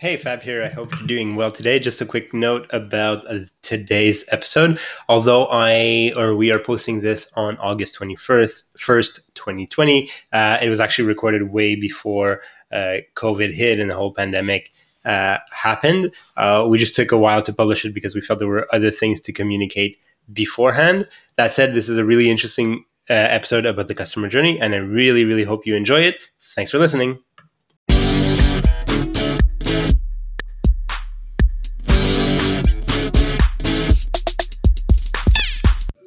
Hey, Fab here. I hope you're doing well today. Just a quick note about uh, today's episode. Although I or we are posting this on August 21st, 1st, 2020, uh, it was actually recorded way before uh, COVID hit and the whole pandemic uh, happened. Uh, we just took a while to publish it because we felt there were other things to communicate beforehand. That said, this is a really interesting uh, episode about the customer journey, and I really, really hope you enjoy it. Thanks for listening.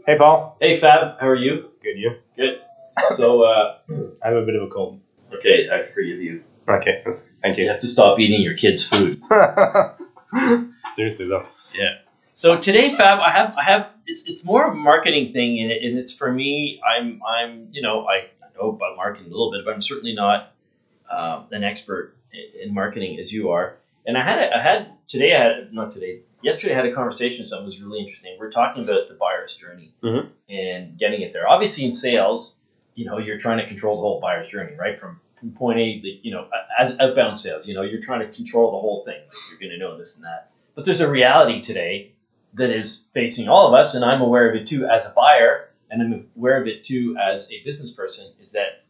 Hey, Paul. Hey Fab, how are you? Good, you? Good. So, uh, I have a bit of a cold. okay, I forgive you. Okay, that's, thank You you. have to stop eating your kids' food. Seriously though. Yeah. So today, Fab, I have, I have, it's, it's more a marketing thing, and, it, and it's for me. I'm, I'm, you know, I, I know about marketing a little bit, but I'm certainly not um, an expert in, in marketing as you are. And I had, a, I had today, I had not today, yesterday, I had a conversation with someone was really interesting. We're talking about the buyer's journey Mhm. and getting it there. Obviously, in sales, you know, you're trying to control the whole buyer's journey, right? From point A, you know, as outbound sales, you know, you're trying to control the whole thing. Like you're going to know this and that. But there's a reality today that is facing all of us, and I'm aware of it too as a buyer, and I'm aware of it too as a business person. Is that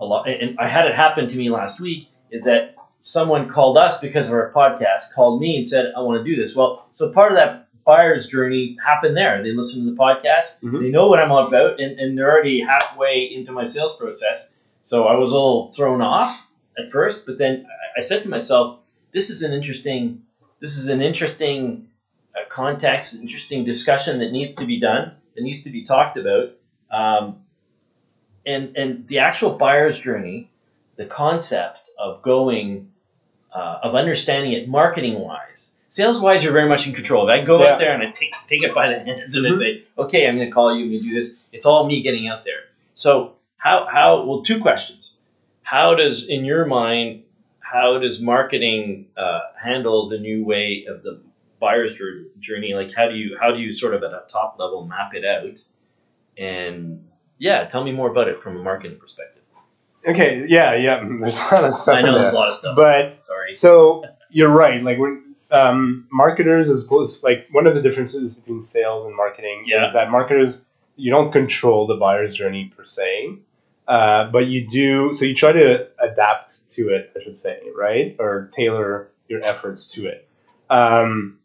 a lot? And I had it happen to me last week. Is that someone called us because of our podcast, called me and said, "I want to do this." Well, so part of that buyer's journey happened there. They listened to the podcast, Mhm. they know what I'm all about, and, and they're already halfway into my sales process. So I was a little thrown off at first, but then I- I said to myself, "This is an interesting, this is an interesting uh, context, interesting discussion that needs to be done, that needs to be talked about." Um, and and the actual buyer's journey, the concept of going, uh, of understanding it marketing wise. Sales wise, you're very much in control. If I go Yeah. out there and I take take it by the hands and I Mhm. say, okay, I'm going to call you. I'm going to do this. It's all me getting out there. So how how well two questions. How does in your mind how does marketing uh, handle the new way of the buyer's journey? Like how do you how do you sort of at a top level map it out? And yeah, tell me more about it from a marketing perspective. Okay, yeah, yeah. There's a lot of stuff I know there. there's a lot of stuff. But Sorry. so you're right. Like when um, marketers, as opposed like one of the differences between sales and marketing Yeah. is that marketers you don't control the buyer's journey per se, uh, but you do. So you try to adapt to it, I should say, right, or tailor your efforts to it. Um,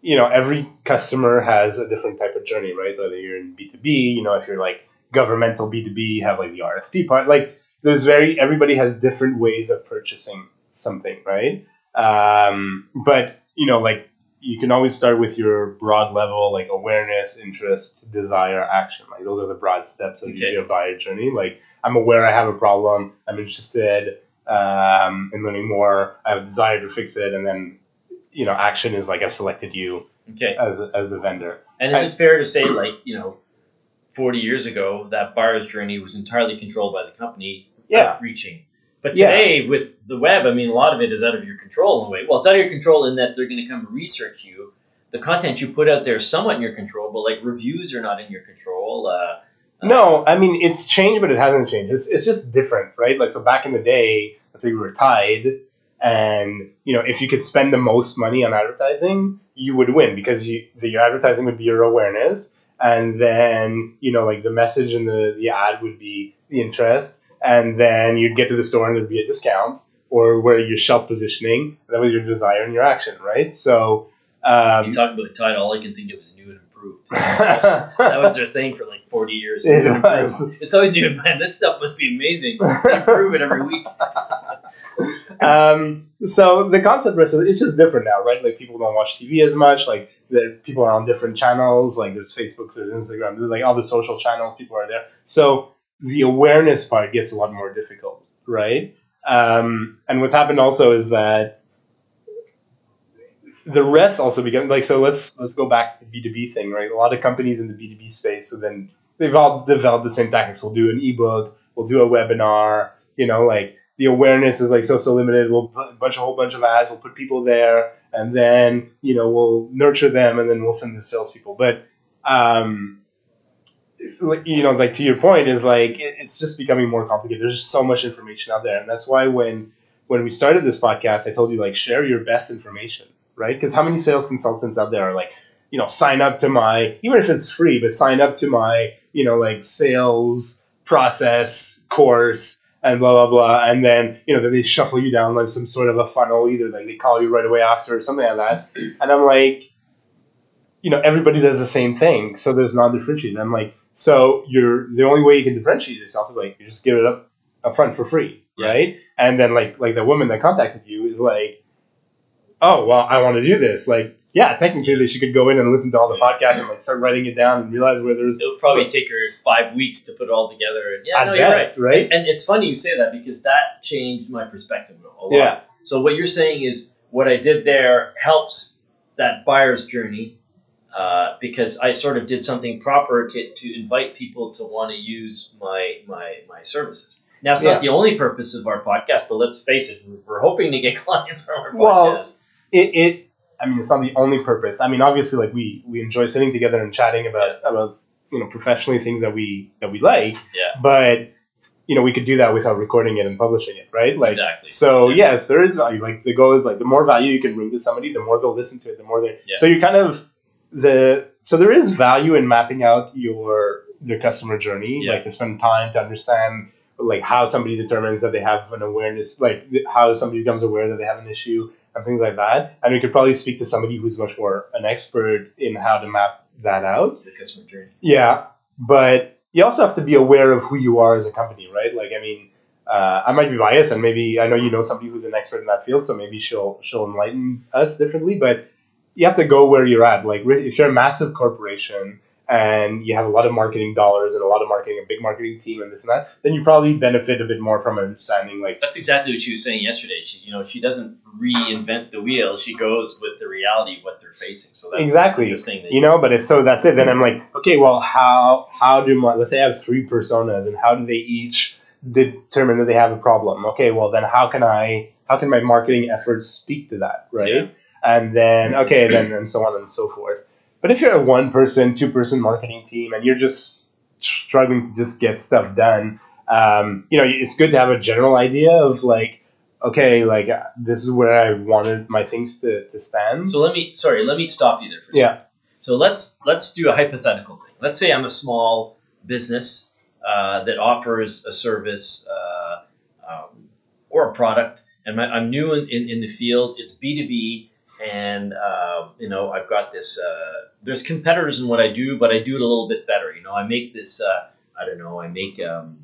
you know, every customer has a different type of journey, right? Whether you're in B two B, you know, if you're like governmental B two B, you have like the RFP part. Like there's very everybody has different ways of purchasing something, right? Um, but you know, like you can always start with your broad level, like awareness, interest, desire, action. Like those are the broad steps of Okay. your buyer journey. Like I'm aware I have a problem. I'm interested um, in learning more. I have a desire to fix it, and then you know, action is like I've selected you Okay. as a, as a vendor. And is I- it fair to say, like, you know, 40 years ago, that buyer's journey was entirely controlled by the company Yeah. reaching? But Yeah. today, with the web, I mean, a lot of it is out of your control in a way. Well, it's out of your control in that they're going to come research you. The content you put out there is somewhat in your control, but like reviews are not in your control. Uh, No, I mean it's changed, but it hasn't changed. It's, it's just different, right? Like so, back in the day, let's say we were Tide, and you know, if you could spend the most money on advertising, you would win because you the, your advertising would be your awareness, and then you know, like the message and the the ad would be the interest, and then you'd get to the store and there'd be a discount, or where your shelf positioning, that was your desire and your action, right? So. Um, you talk about the Tide, all I can think of is new and improved. that was their thing for like 40 years. It was. improved. It's always new and. This stuff must be amazing. They improve it every week. um, so the concept rest it's just different now, right? Like people don't watch TV as much. Like the people are on different channels. Like there's Facebook, there's Instagram, there's like all the social channels. People are there. So the awareness part gets a lot more difficult, right? Um, and what's happened also is that the rest also becomes like so. Let's let's go back to the B two B thing, right? A lot of companies in the B two B space, so then they've all developed the same tactics. We'll do an ebook, we'll do a webinar, you know, like the awareness is like so so limited. We'll put a bunch a whole bunch of ads. We'll put people there, and then you know we'll nurture them, and then we'll send the salespeople. But um, you know, like to your point is like it, it's just becoming more complicated. There's just so much information out there, and that's why when when we started this podcast, I told you like share your best information, right? Because how many sales consultants out there are like, you know, sign up to my even if it's free, but sign up to my, you know, like sales process course and blah blah blah, and then you know then they shuffle you down like some sort of a funnel, either like they call you right away after or something like that, and I'm like, you know, everybody does the same thing, so there's not differentiating. I'm like, so you're the only way you can differentiate yourself is like you just give it up up front for free, Yeah. right? And then like like the woman that contacted you is like, oh well, I want to do this. Like, yeah, technically she could go in and listen to all the podcasts and like start writing it down and realize where there's It'll probably take her five weeks to put it all together. And yeah, no, you're right. best, right? And it's funny you say that because that changed my perspective a lot. Yeah, So what you're saying is what I did there helps that buyer's journey uh, because I sort of did something proper to, to invite people to want to use my my my services. Now it's Yeah. not the only purpose of our podcast, but let's face it, we're hoping to get clients from our Well, podcast. it, it I mean it's not the only purpose. I mean obviously like we we enjoy sitting together and chatting about about you know professionally things that we that we like. Yeah. But you know we could do that without recording it and publishing it, right? Like exactly. So Yeah. yes, there is value. Like the goal is like the more value you can bring to somebody, the more they'll listen to it, the more they. Yeah. So you're kind of the so there is value in mapping out your their customer journey, Yeah. like to spend time to understand like how somebody determines that they have an awareness, like how somebody becomes aware that they have an issue and things like that. And we could probably speak to somebody who's much more an expert in how to map that out. the customer journey. Yeah, but you also have to be aware of who you are as a company, right? Like, I mean, uh, I might be biased, and maybe I know you know somebody who's an expert in that field, so maybe she'll she'll enlighten us differently. But you have to go where you're at. Like, if you're a massive corporation and you have a lot of marketing dollars and a lot of marketing, a big marketing team, and this and that, then you probably benefit a bit more from understanding, like, That's exactly what she was saying yesterday. She, you know, she doesn't reinvent the wheel. She goes with the reality of what they're facing. So that's Exactly. interesting. That you know. But if so, that's it. Then I'm like, okay, well, how how do my let's say I have three personas, and how do they each determine that they have a problem? Okay, well, then how can I how can my marketing efforts speak to that, right? Yeah. And then okay, then and so on and so forth. But if you're a one person, two person marketing team, and you're just struggling to just get stuff done, um, you know, it's good to have a general idea of like. Okay, like uh, this is where I wanted my things to, to stand. So let me sorry, let me stop you there for a Yeah. second. So let's let's do a hypothetical thing. Let's say I'm a small business uh, that offers a service uh, um, or a product, and my, I'm new in, in, in the field. It's B two B, and uh, you know I've got this. Uh, there's competitors in what I do, but I do it a little bit better. You know, I make this. Uh, I don't know. I make um,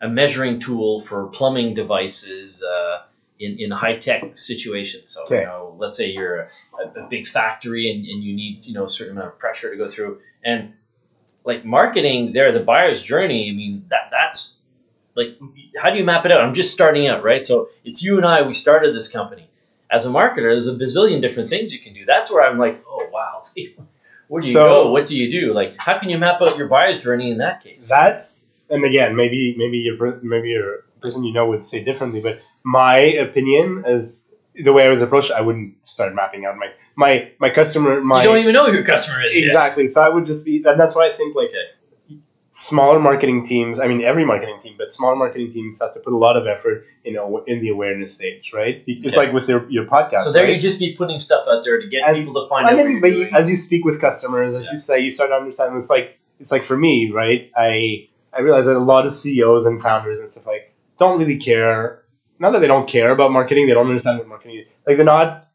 a measuring tool for plumbing devices. Uh, in, in high tech situations. So Okay. you know, let's say you're a, a, a big factory and, and you need you know a certain amount of pressure to go through, and like marketing there, the buyer's journey. I mean that that's like how do you map it out? I'm just starting out, right? So it's you and I. We started this company. As a marketer, there's a bazillion different things you can do. That's where I'm like, oh wow, where do you So- go? What do you do? Like, how can you map out your buyer's journey in that case? that's and again maybe maybe your maybe your person you know would say differently but my opinion is the way i was approached i wouldn't start mapping out my my my customer my you don't even know who your customer is. yet. exactly so i would just be and that's why i think like Okay. Smaller marketing teams i mean every marketing team but smaller marketing teams has to put a lot of effort you know in the awareness stage right it's like with your, your podcast So there right? you just be putting stuff out there to get And- people to find and out then what but you're you, doing. as you speak with customers, as Yeah. you say, you start to understand. It's like it's like for me, right? I I realize that a lot of CEOs and founders and stuff like don't really care. Not that they don't care about marketing, they don't understand what marketing is. Like they're not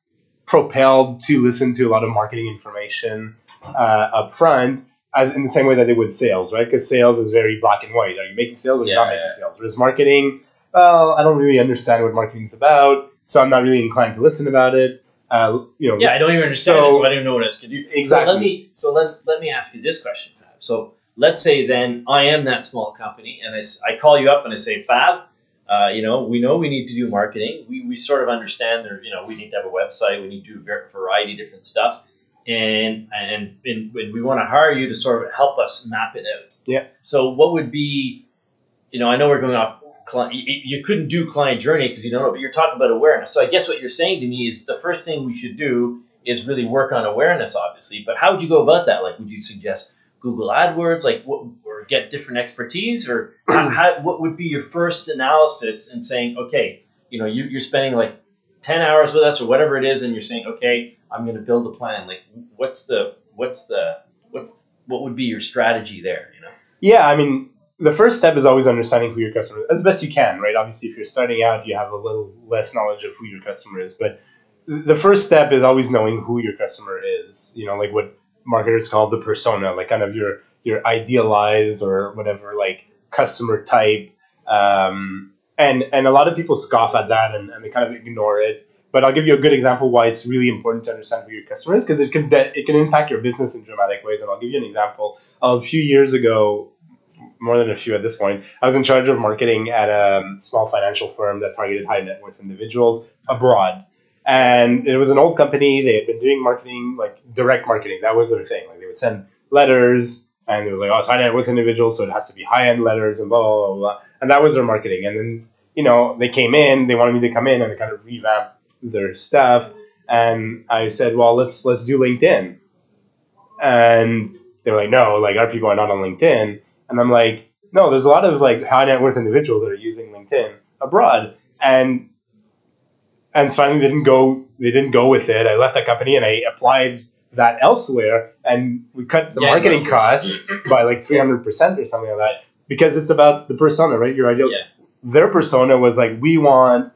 propelled to listen to a lot of marketing information uh, up front. As in the same way that they would sales, right? Because sales is very black and white. Are you making sales or you're Yeah, not making yeah. sales? Whereas marketing, well, I don't really understand what marketing is about, so I'm not really inclined to listen about it. Uh, you know, yeah, I don't even understand it, So- so I don't even know what else to do. Exactly. So let me so let, let me ask you this question, Fab. So let's say then I am that small company, and I, I call you up and I say, Fab, uh, you know, we know we need to do marketing. We, we sort of understand there, you know, we need to have a website. We need to do a variety of different stuff, and and, and, and we want to hire you to sort of help us map it out. Yeah. So what would be, you know, I know we're going off. Client, you, couldn't do client journey because you don't know, but you're talking about awareness. So I guess what you're saying to me is the first thing we should do is really work on awareness, obviously. But how would you go about that? Like, would you suggest Google AdWords, like, what, or get different expertise, or how, how, what would be your first analysis in saying, okay, you know, you, you're spending like 10 hours with us or whatever it is, and you're saying, okay, I'm going to build a plan. Like, what's the, what's the, what's, what would be your strategy there, you know? Yeah, I mean, the first step is always understanding who your customer is as best you can, right? Obviously, if you're starting out, you have a little less knowledge of who your customer is, but the first step is always knowing who your customer is. You know, like what marketers call the persona, like kind of your your idealized or whatever like customer type. Um, and and a lot of people scoff at that and, and they kind of ignore it. But I'll give you a good example why it's really important to understand who your customer is because it can de- it can impact your business in dramatic ways. And I'll give you an example. A few years ago, more than a few at this point, I was in charge of marketing at a small financial firm that targeted high net worth individuals abroad. And it was an old company. They had been doing marketing, like direct marketing. That was their thing. Like they would send letters, and it was like, oh, it's high net worth individuals, so it has to be high end letters and blah, blah, blah, blah. And that was their marketing. And then, you know, they came in, they wanted me to come in and kind of revamp their stuff. And I said, well, let's let's do LinkedIn. And they were like, no, like our people are not on LinkedIn. And I'm like, no, there's a lot of like high net worth individuals that are using LinkedIn abroad. And and finally they didn't go they didn't go with it. I left that company and I applied that elsewhere and we cut the Yeah, marketing cost by like 300% or something like that because it's about the persona, right? Your ideal Yeah. their persona was like we want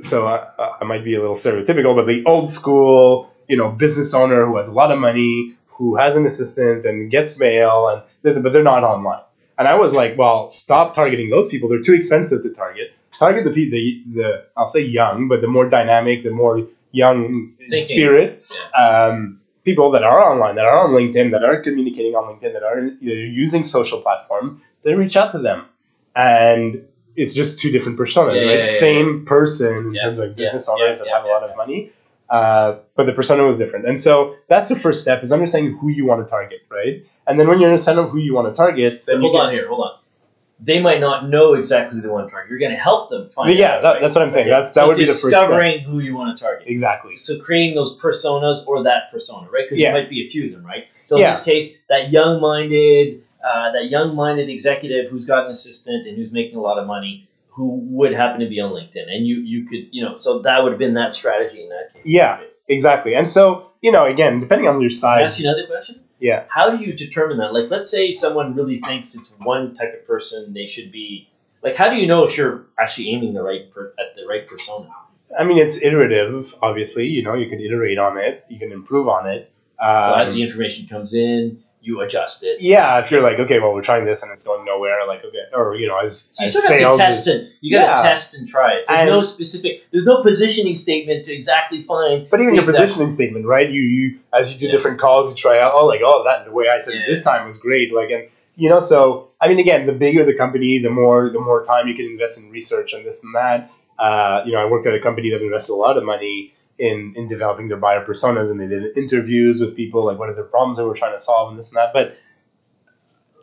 so I, I might be a little stereotypical but the old school you know business owner who has a lot of money who has an assistant and gets mail and this- but they're not online. And i was like well stop targeting those people. They're too expensive to target. Target the the, the i'll say young but the more dynamic the more young Thinking. spirit um, people that are online that are on linkedin that are communicating on linkedin that are using social platform they reach out to them. And it's just two different personas, Yeah, right? yeah, Same person in terms of yeah, business owners that have a lot of money, uh, but the persona was different. And so that's the first step is understanding who you want to target, right? And then when you understand who you want to target, then hold you on here, hold on. They might not know exactly who they want to target. You're going to help them find Yeah, out. that- right? that's what I'm saying. That's- that So would be the first step. discovering who you want to target. exactly. So creating those personas or that persona, right? Because Yeah. there might be a few of them, right? So in this case, that young-minded, uh, that young-minded executive who's got an assistant and who's making a lot of money, who would happen to be on LinkedIn, and you you could you know, so that would have been that strategy in that case. Yeah. Exactly. And so, you know, again, depending on your size, ask you another question? yeah. How do you determine that? Like, let's say someone really thinks it's one type of person, they should be. Like, how do you know if you're actually aiming the right per, at the right persona? I mean, it's iterative, obviously. You know, you can iterate on it, you can improve on it. Um, So as the information comes in, you adjust it. yeah, if you're like, okay, well, we're trying this and it's going nowhere, like, okay, or, you know, as, So you as still have to is- test it. You got to Yeah. test and try it. There's And- no specific. There's no positioning statement to exactly find. But even your positioning statement, right? You you as you do Yeah. different calls, you try out. Oh, like oh, that the way I said it Yeah. this time was great. Like and you know, so I mean, again, the bigger the company, the more the more time you can invest in research and this and that. Uh, you know, I worked at a company that invested a lot of money in in developing their buyer personas, and they did interviews with people, like what are the problems they were trying to solve, and this and that. But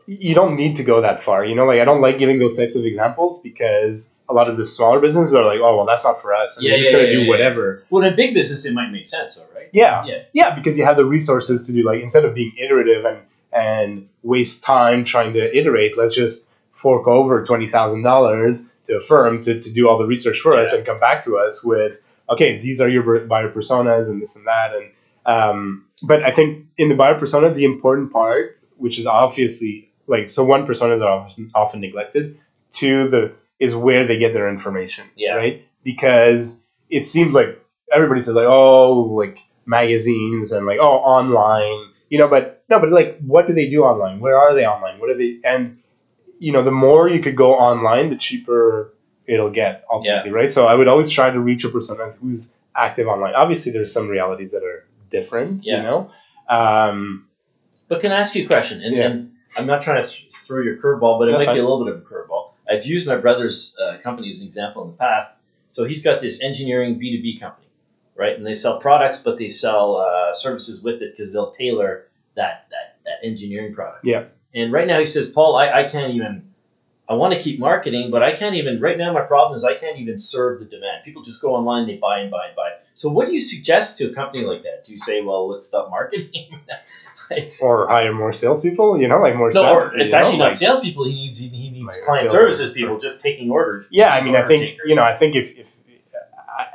you don't need to go that far. You know, like I don't like giving those types of examples because a lot of the smaller businesses are like, oh, well, that's not for us, and Yeah, they're just yeah, gonna yeah, do yeah, whatever. Well, in a big business, it might make sense, though, right? Yeah. Yeah. Yeah, because you have the resources to do like instead of being iterative and and waste time trying to iterate, let's just fork over twenty thousand dollars to a firm to, to do all the research for us and come back to us with okay, these are your buyer personas and this and that and um, but I think in the buyer persona, the important part, which is obviously like so one persona is often, often neglected. Two, the is where they get their information. Yeah. Right. Because it seems like everybody says like oh like magazines and like oh online you know but no but like what do they do online where are they online what are they and you know the more you could go online the cheaper it'll get ultimately right so i would always try to reach a persona who's active online obviously there's some realities that are different Yeah. you know um, But can I ask you a question? And, Yeah. and I'm not trying to throw your curveball, but it That's might be a little bit of a curveball. I've used my brother's uh, company as an example in the past. So he's got this engineering B2B company, right? And they sell products, but they sell uh, services with it because they'll tailor that, that, that engineering product. Yeah. And right now he says, Paul, I, I can't even, I want to keep marketing, but I can't even, right now my problem is I can't even serve the demand. People just go online, they buy and buy and buy. So what do you suggest to a company like that? Do you say, well, let's stop marketing? Or hire more salespeople. You know, like more. no, staff, or it's know, actually not like- salespeople. He needs he needs Like client services people just taking orders. Yeah, I mean, I think takers. you know, I think if, if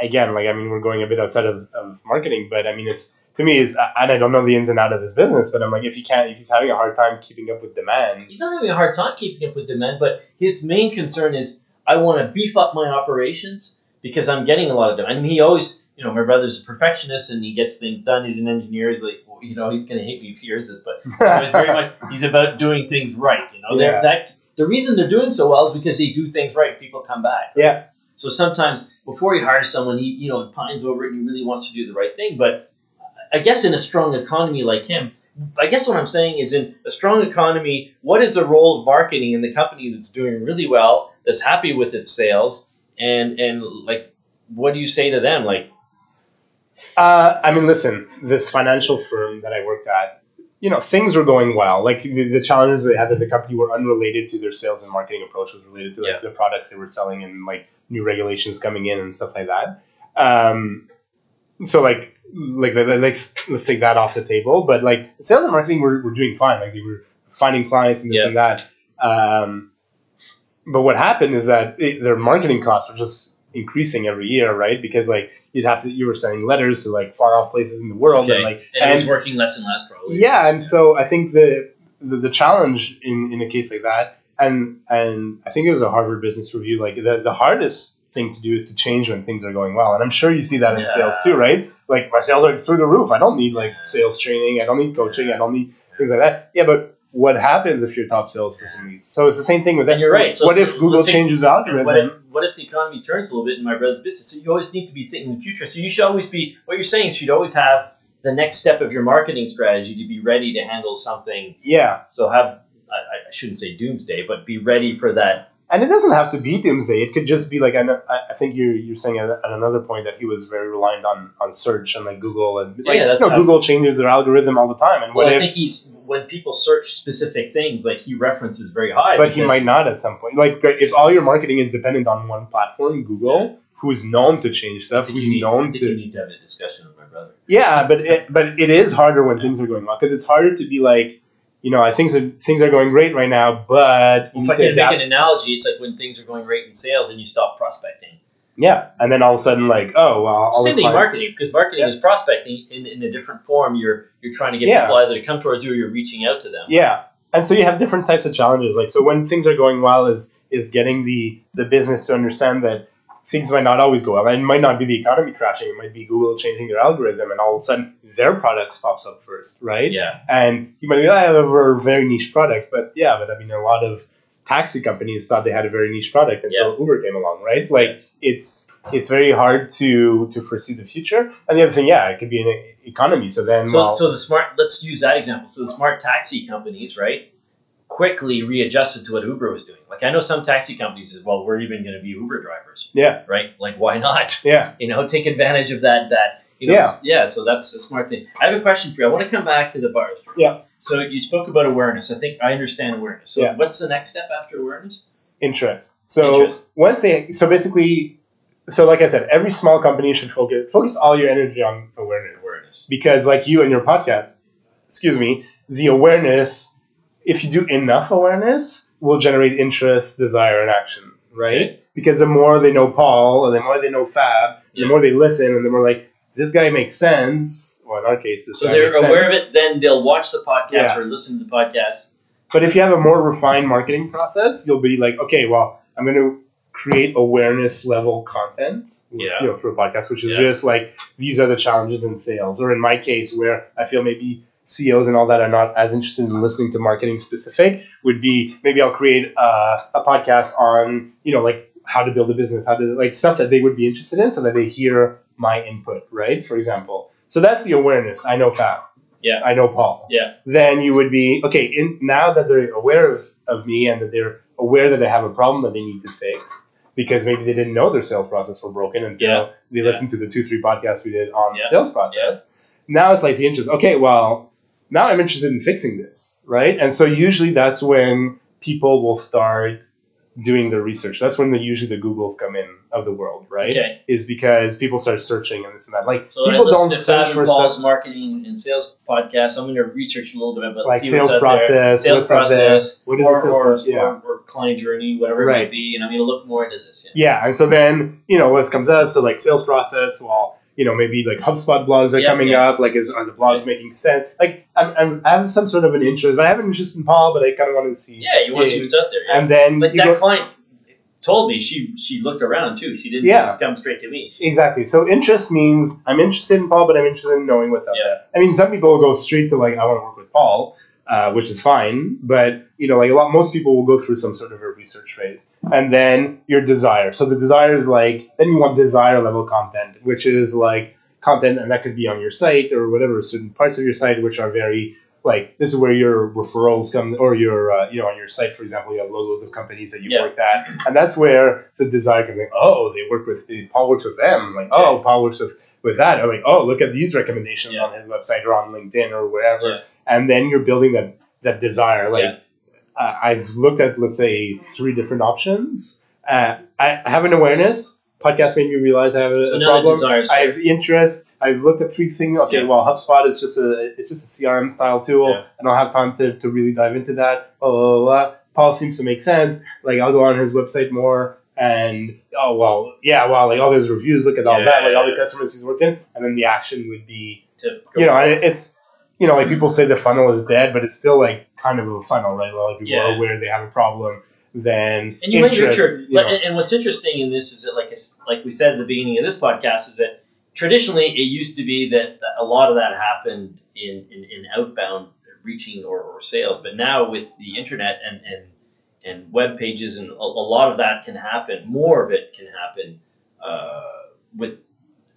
again, like I mean, we're going a bit outside of, of marketing, but I mean, it's to me is, and I don't know the ins and out of his business, but I'm like, if he can't, if he's having a hard time keeping up with demand, he's not having a hard time keeping up with demand, but his main concern is I want to beef up my operations because I'm getting a lot of demand. I mean, he always, you know, my brother's a perfectionist and he gets things done. He's an engineer. He's like, well, you know, he's going to hate me if he hears this, but he's very much he's about doing things right. You know, Yeah. that the reason they're doing so well is because they do things right. People come back. yeah, So sometimes before he hires someone, he you know pines over it and he really wants to do the right thing. But I guess in a strong economy like him, I guess what I'm saying is in a strong economy, what is the role of marketing in the company that's doing really well, that's happy with its sales, and and like what do you say to them? Like Uh, I mean, listen, this financial firm that I worked at, you know, things were going well. Like the, the challenges they had at the company were unrelated to their sales and marketing approach, was related to like Yeah. the products they were selling and like new regulations coming in and stuff like that. Um, so like, like let- let's let's take that off the table. But like sales and marketing were, were doing fine. Like they were finding clients and this Yeah. and that. Um, but what happened is that it, their marketing costs were just increasing every year, right? Because like you'd have to, you were sending letters to like far off places in the world, Okay. and like, and, it was working less and less probably. yeah, and so I think the the, the challenge in, in a case like that, and and I think it was a Harvard Business Review, like the, the hardest thing to do is to change when things are going well, and I'm sure you see that in Yeah. sales too, right? Like my sales are through the roof. I don't need like sales training. I don't need coaching. I don't need things like that. Yeah, but what happens if your top salesperson leaves? So it's the same thing with that. And you're right. So what if Google changes algorithm? what if what if the economy turns a little bit in my brother's business? So you always need to be thinking in the future. So you should always be what you're saying is you should always have the next step of your marketing strategy to be ready to handle something. yeah, So have I, I shouldn't say doomsday, but be ready for that. And it doesn't have to be doomsday. It could just be like I, know, I think you're you're saying at, at another point that he was very reliant on on search and like Google and like Yeah, that's no, how- Google changes their algorithm all the time. And what I if? think he's when people search specific things, like he references very high. but he might not at some point. Like if all your marketing is dependent on one platform, Google, who's known to change stuff, who's need, known think you to need to have a discussion with my brother. yeah, but it, but it is harder when things are going well because it's harder to be like. You know, I think so, things are going great right now, but If I can adapt make an analogy, it's like when things are going great in sales and you stop prospecting. Yeah, and then all of a sudden, like, oh well, Same thing in marketing because marketing Yeah. is prospecting in, in a different form. You're you're trying to get Yeah. people either to come towards you or you're reaching out to them. Yeah, and so you have different types of challenges. Like, so when things are going well, is is getting the the business to understand that things might not always go up. It might not be the economy crashing. It might be Google changing their algorithm, and all of a sudden their products pops up first, right? Yeah. And you might be, like, I have a very niche product, but yeah, but I mean, a lot of taxi companies thought they had a very niche product until Uber came along, right? Like, it's it's very hard to to foresee the future. And the other thing, yeah, it could be an economy. So then, So, well, so the smart, let's use that example. So the smart taxi companies, right, quickly readjusted to what Uber was doing. Like I know some taxi companies said, well, we're even going to be Uber drivers, yeah, right? Like why not? yeah, You know, take advantage of that. That you know, Yeah. yeah. So that's a smart thing. I have a question for you. I want to come back to the bars. Yeah. So you spoke about awareness. I think I understand awareness. So Yeah. what's the next step after awareness? interest. So Interest. once they, so basically, so like I said, every small company should focus focus all your energy on awareness. Awareness. because like you and your podcast excuse me the awareness if you do enough awareness will generate interest desire and action right because the more they know paul and the more they know fab Yeah. the more they listen and the more like this guy makes sense Well, in our case this So guy they're aware sense. of it. Then they'll watch the podcast Yeah. or listen to the podcast. but if you have a more refined marketing process you'll be like okay well i'm going to create awareness level content Yeah. you know through a podcast which is Yeah. just like these are the challenges in sales or in my case where i feel maybe ceos and all that are not as interested in listening to marketing specific would be maybe i'll create uh, a podcast on you know like how to build a business how to like stuff that they would be interested in so that they hear my input right for example so that's the awareness i know fab Yeah. i know paul Yeah. then you would be okay in now that they're aware of, of me and that they're aware that they have a problem that they need to fix because maybe they didn't know their sales process were broken until Yeah. they Yeah. listened to the two three podcasts we did on Yeah. the sales process now it's like the interest okay well now i'm interested in fixing this right and so usually that's when people will start doing the research. That's when the usually the Googles come in of the world, right? Okay. Is because people start searching and this and that. Like So people don't to search for stuff marketing and sales podcast, I'm going to research a little bit about like see sales process, there, sales process, what is or, the sales or, process? Yeah. or, client journey, whatever it Right. might be, and I'm going to look more into this. Yeah. Yeah, and so then you know what comes up. So like sales process, well, you know maybe like HubSpot blogs are Yeah, coming yeah. up. Like, is are the blogs making sense? Like, I'm, I'm, I have some sort of an interest, but I have an interest in Paul, but I kind of wanted to see. Yeah, you want to see what's out there. Yeah. And then but you that go, client told me she she looked around too. She didn't Yeah. just come straight to me. She- exactly. So interest means I'm interested in Paul, but I'm interested in knowing what's out Yeah. there. I mean, some people go straight to like I want to work with Paul, uh, which is fine. But you know, like a lot, most people will go through some sort of a research phase, and then your desire. So the desire is like then you want desire level content, which is like content, and that could be on your site or whatever certain parts of your site which are very like this is where your referrals come or your uh, you know on your site for example you have logos of companies that you've Yeah. worked at and that's where the desire can be oh they work with paul works with them like oh paul works with with that or like oh look at these recommendations Yeah. on his website or on linkedin or wherever Yeah. and then you're building that that desire like uh, i've looked at let's say three different options uh, I, have an awareness podcast made me realize i have a, So a problem i have interest i've looked at three things okay Yeah. well hubspot is just a it's just a crm style tool Yeah. i don't have time to, to really dive into that blah, blah, blah, paul seems to make sense like i'll go on his website more and oh well yeah well like all those reviews look at all Yeah, that like all the customers he's worked in and then the action would be To you know it's you know like people say the funnel is dead but it's still like kind of a funnel right a lot of people are aware they have a problem then And you might interest, nurture. you know. and, what's interesting in this is that, like like we said at the beginning of this podcast, is that traditionally it used to be that a lot of that happened in, in, in outbound reaching or, or sales, but now with the internet and and and web pages and a, a lot of that can happen. More of it can happen uh, with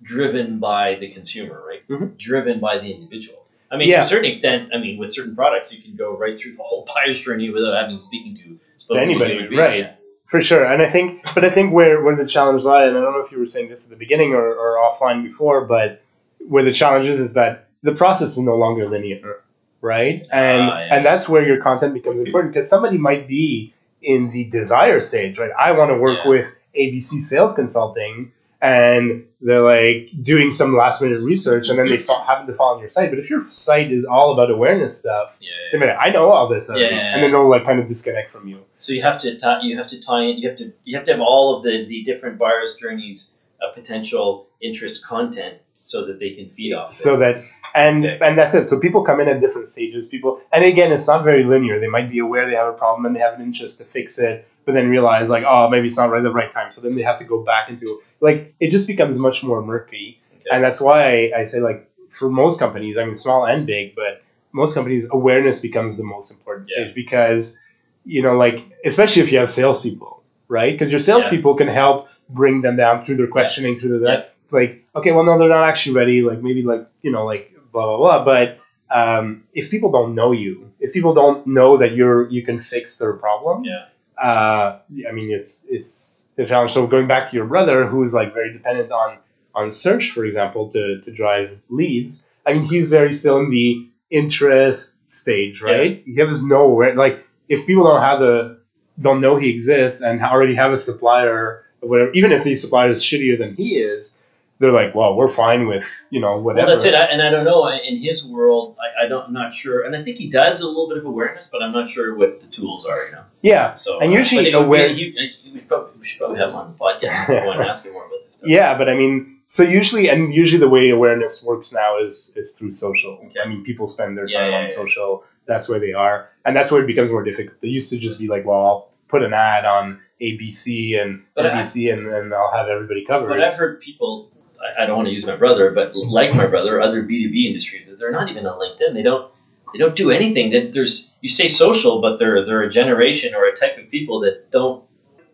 driven by the consumer, right? Mhm. Driven by the individual. I mean, Yeah. to a certain extent, I mean, with certain products, you can go right through the whole buyer's journey without having speaking to, to anybody, right. Yeah. For sure, and I think, but I think where, where the challenge lies, and I don't know if you were saying this at the beginning or, or offline before, but where the challenge is is that the process is no longer linear, right? And Ah, yeah. and that's where your content becomes important because somebody might be in the desire stage, right? I want to work Yeah. with ABC Sales Consulting, and they're like doing some last minute research, and then they fa- happen to fall on your site. But if your site is all about awareness stuff, Yeah. they may, I know all this, already, Yeah. and then they'll like kind of disconnect from you. So you have to tie, you have to tie in, you have to you have to have all of the, the different buyers' journeys, uh, potential interest content, so that they can feed off. so it. that and Okay. and that's it so people come in at different stages people and again it's not very linear they might be aware they have a problem and they have an interest to fix it but then realize like oh maybe it's not right the right time so then they have to go back into like it just becomes much more murky Okay. and that's why I, I say like for most companies i mean small and big but most companies awareness becomes the most important Yeah. stage because you know like especially if you have salespeople right because your salespeople can help bring them down through their questioning through the that like okay well no they're not actually ready like maybe like you know like blah blah blah but um, if people don't know you if people don't know that you're you can fix their problem Yeah. Uh, i mean it's it's a challenge. So going back to your brother who's like very dependent on on search for example to to drive leads i mean he's very still in the interest stage right? He has no aware- like if people don't have the don't know he exists and already have a supplier or whatever even if the supplier is shittier than he is they're like well we're fine with you know whatever Well, that's it. I, and I don't know in his world. I, I don't. I'm not sure. And I think he does a little bit of awareness, but I'm not sure what the tools are. You know. yeah So And uh, usually it aware- Be, he, we, should probably, we should probably have him on the podcast you want ask him more about this stuff. Yeah, but I mean, so usually, and usually the way awareness works now is is through social. Okay. I mean, people spend their Yeah, time yeah, on yeah. social. That's where they are, and that's where it becomes more difficult. They used to just be like, well, I'll put an ad on ABC and But I- NBC, and, and I'll have everybody covered. But I've heard people. I, I don't want to use my brother, but like my brother, other B two B industries that they're not even on LinkedIn. They don't. They don't do anything. That there's you say social, but they're they're a generation or a type of people that don't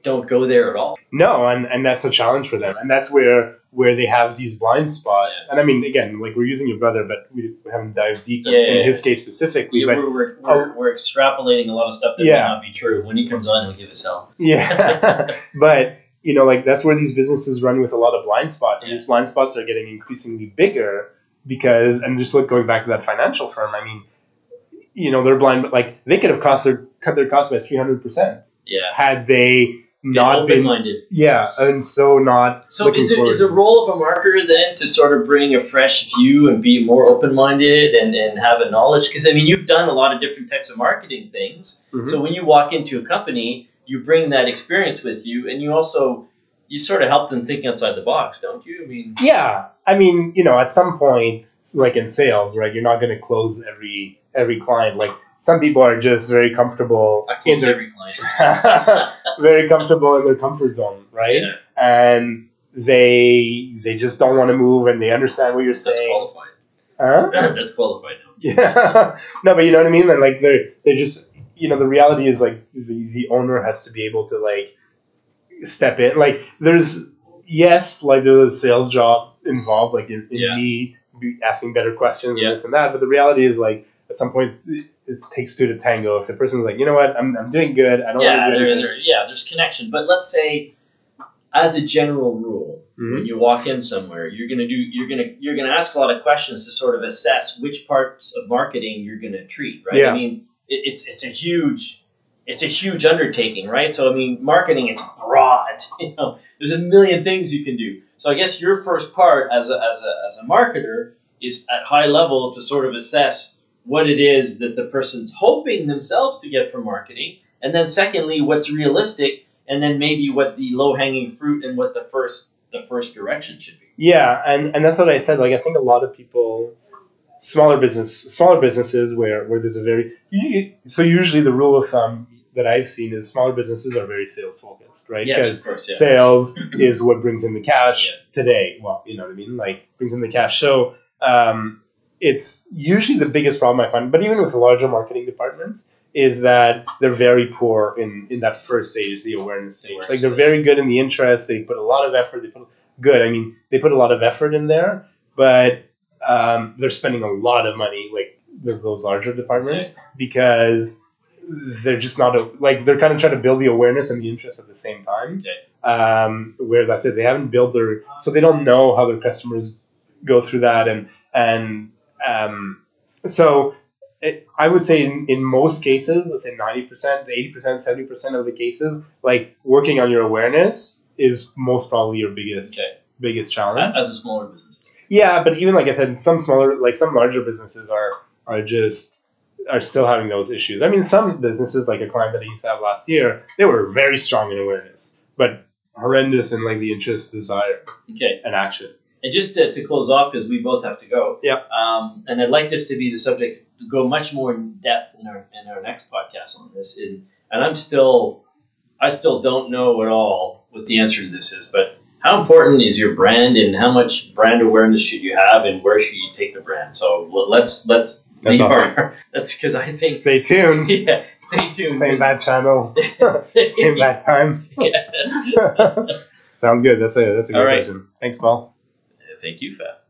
don't go there at all. No, and, and that's a challenge for them, and that's where where they have these blind spots. Yeah. And I mean, again, like we're using your brother, but we haven't dived deep in- Yeah, in yeah, his case specifically. Yeah, but we're, we're, we're, oh. we're extrapolating a lot of stuff that Yeah. may not be true. When he comes on, he'll give us hell. Yeah, but you know, like that's where these businesses run with a lot of blind spots, and these blind spots are getting increasingly bigger because, and just look going back to that financial firm. I mean, you know, they're blind, but like they could have cost their cut their costs by three hundred percent, Yeah. had they not been minded. yeah and so not So is it forward is a role of a marketer then to sort of bring a fresh view and be more open minded and, and have a knowledge? Because I mean, you've done a lot of different types of marketing things. Mhm. So when you walk into a company, you bring that experience with you, and you also you sort of help them think outside the box, don't you? I mean, Yeah, I mean, you know, at some point, like in sales, right, you're not going to close every every client. Like some people are just very comfortable I close their every client. very comfortable in their comfort zone, right? Yeah, And they they just don't want to move, and they understand what you're saying. that's saying. qualified. Huh? that's qualified. now. Yeah. no, but you know what I mean. Like, like they're they just you know the reality is like the, the owner has to be able to like step in. Like there's yes, like there's a sales job involved, like in, in Yeah. me be asking better questions Yeah. and this and that. But the reality is like at some point it, takes two to tango. If the person's like, you know what, I'm, I'm doing good. I don't Yeah, want to do there, there, yeah, there's connection. But let's say, as a general rule, Mhm. when you walk in somewhere, you're gonna do you're gonna you're gonna ask a lot of questions to sort of assess which parts of marketing you're gonna treat, right? Yeah. I mean, it's it's a huge it's a huge undertaking, right? So I mean, marketing is broad. You know, there's a million things you can do. So I guess your first part as a as a as a marketer is at high level to sort of assess what it is that the person's hoping themselves to get from marketing, and then secondly, what's realistic, and then maybe what the low hanging fruit and what the first the first direction should be. Yeah, and, and that's what I said. Like I think a lot of people, smaller business, smaller businesses where, where there's a very you- so usually the rule of thumb that I've seen is smaller businesses are very sales focused, right? Yes, Because of course, yeah. sales is what brings in the cash Yeah. today. Well, you know what I mean, like brings in the cash. So um, it's usually the biggest problem I find. But even with larger marketing departments, is that they're very poor in in that first stage, the awareness stage. Awareness like they're very good in the interest. They put a lot of effort. They put good. I mean, they put a lot of effort in there, but um, they're spending a lot of money, like those larger departments, because they're just not a, like they're kind of trying to build the awareness and the interest at the same time. Okay. Um, where that's it. They haven't built their, so they don't know how their customers go through that, and and um, so. It, I would say in, in most cases, let's say 90%, 80%, 70% of the cases, like working on your awareness is most probably your biggest Okay. biggest challenge. As a smaller business. Yeah, but even like I said, some smaller, like some larger businesses are are just are still having those issues. I mean, some businesses, like a client that I used to have last year, they were very strong in awareness, but horrendous in like the interest, desire, Okay. and action. And just to, to close off, because we both have to go. Yep. Um, and I'd like this to be the subject to go much more in depth in our in our next podcast on this. And, and I'm still, I still don't know at all what the answer to this is. But how important is your brand, and how much brand awareness should you have, and where should you take the brand? So let's let's That's leave awesome. our. That's because I think. Stay tuned. Yeah. Stay tuned. Same bad channel, same bad time. Yeah. Sounds good. That's a that's a good right. question. Thanks, Paul. Thank you, Fab.